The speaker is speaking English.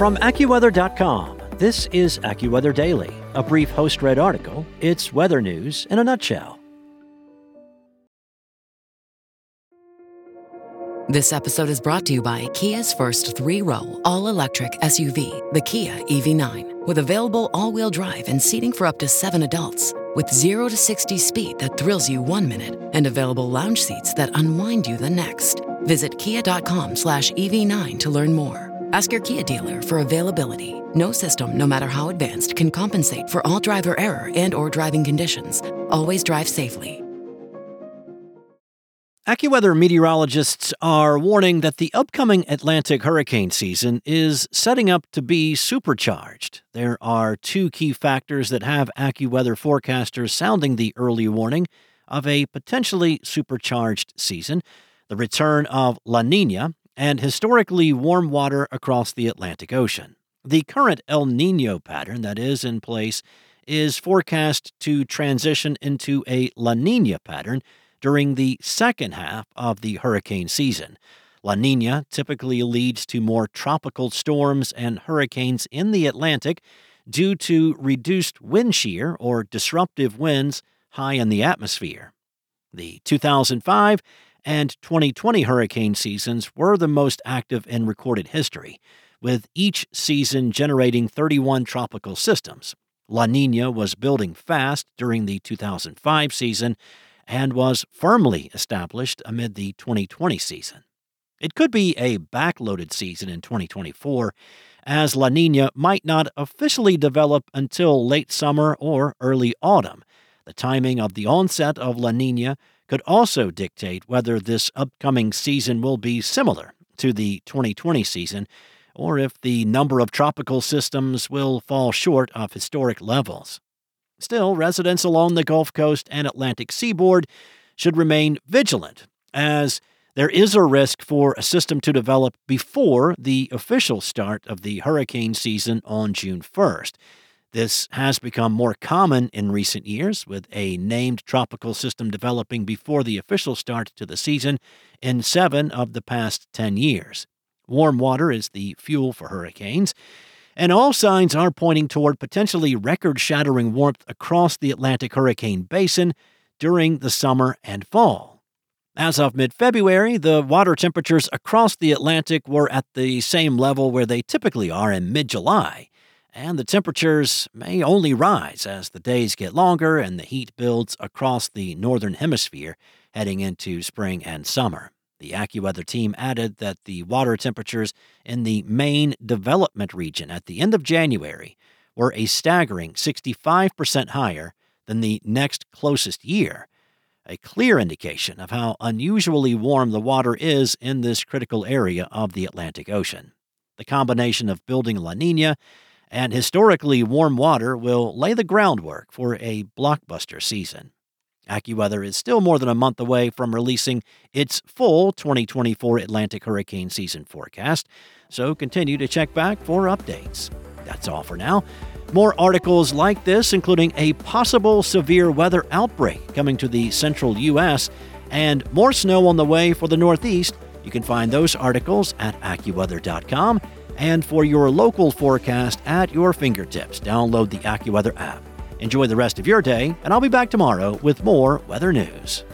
From AccuWeather.com, this is AccuWeather Daily, a brief host read article. It's weather news in a nutshell. This episode is brought to you by Kia's first three row, all electric SUV, the Kia EV9, with available all wheel drive and seating for up to seven adults. With 0 to 60 speed that thrills you one minute and available lounge seats that unwind you the next. Visit kia.com slash EV9 to learn more. Ask your Kia dealer for availability. No system, no matter how advanced, can compensate for all driver error and or driving conditions. Always drive safely. AccuWeather meteorologists are warning that the upcoming Atlantic hurricane season is setting up to be supercharged. There are two key factors that have AccuWeather forecasters sounding the early warning of a potentially supercharged season the return of La Nina, and historically warm water across the Atlantic Ocean. The current El Nino pattern that is in place is forecast to transition into a La Nina pattern during the second half of the hurricane season. La Nina typically leads to more tropical storms and hurricanes in the Atlantic due to reduced wind shear or disruptive winds high in the atmosphere. The 2005 and 2020 hurricane seasons were the most active in recorded history, with each season generating 31 tropical systems. La Nina was building fast during the 2005 season and was firmly established amid the 2020 season. It could be a backloaded season in 2024, as La Nina might not officially develop until late summer or early autumn. The timing of the onset of La Nina could also dictate whether this upcoming season will be similar to the 2020 season or if the number of tropical systems will fall short of historic levels. Still, residents along the Gulf Coast and Atlantic seaboard should remain vigilant, as there is a risk for a system to develop before the official start of the hurricane season on June 1st. This has become more common in recent years, with a named tropical system developing before the official start to the season in seven of the past 10 years. Warm water is the fuel for hurricanes, and all signs are pointing toward potentially record shattering warmth across the Atlantic hurricane basin during the summer and fall. As of mid February, the water temperatures across the Atlantic were at the same level where they typically are in mid July and the temperatures may only rise as the days get longer and the heat builds across the northern hemisphere heading into spring and summer. The AccuWeather team added that the water temperatures in the main development region at the end of January were a staggering 65% higher than the next closest year, a clear indication of how unusually warm the water is in this critical area of the Atlantic Ocean. The combination of building La Nina and historically warm water will lay the groundwork for a blockbuster season. AccuWeather is still more than a month away from releasing its full 2024 Atlantic hurricane season forecast, so continue to check back for updates. That's all for now. More articles like this, including a possible severe weather outbreak coming to the central U.S., and more snow on the way for the Northeast. You can find those articles at AccuWeather.com and for your local forecast at your fingertips. Download the AccuWeather app. Enjoy the rest of your day, and I'll be back tomorrow with more weather news.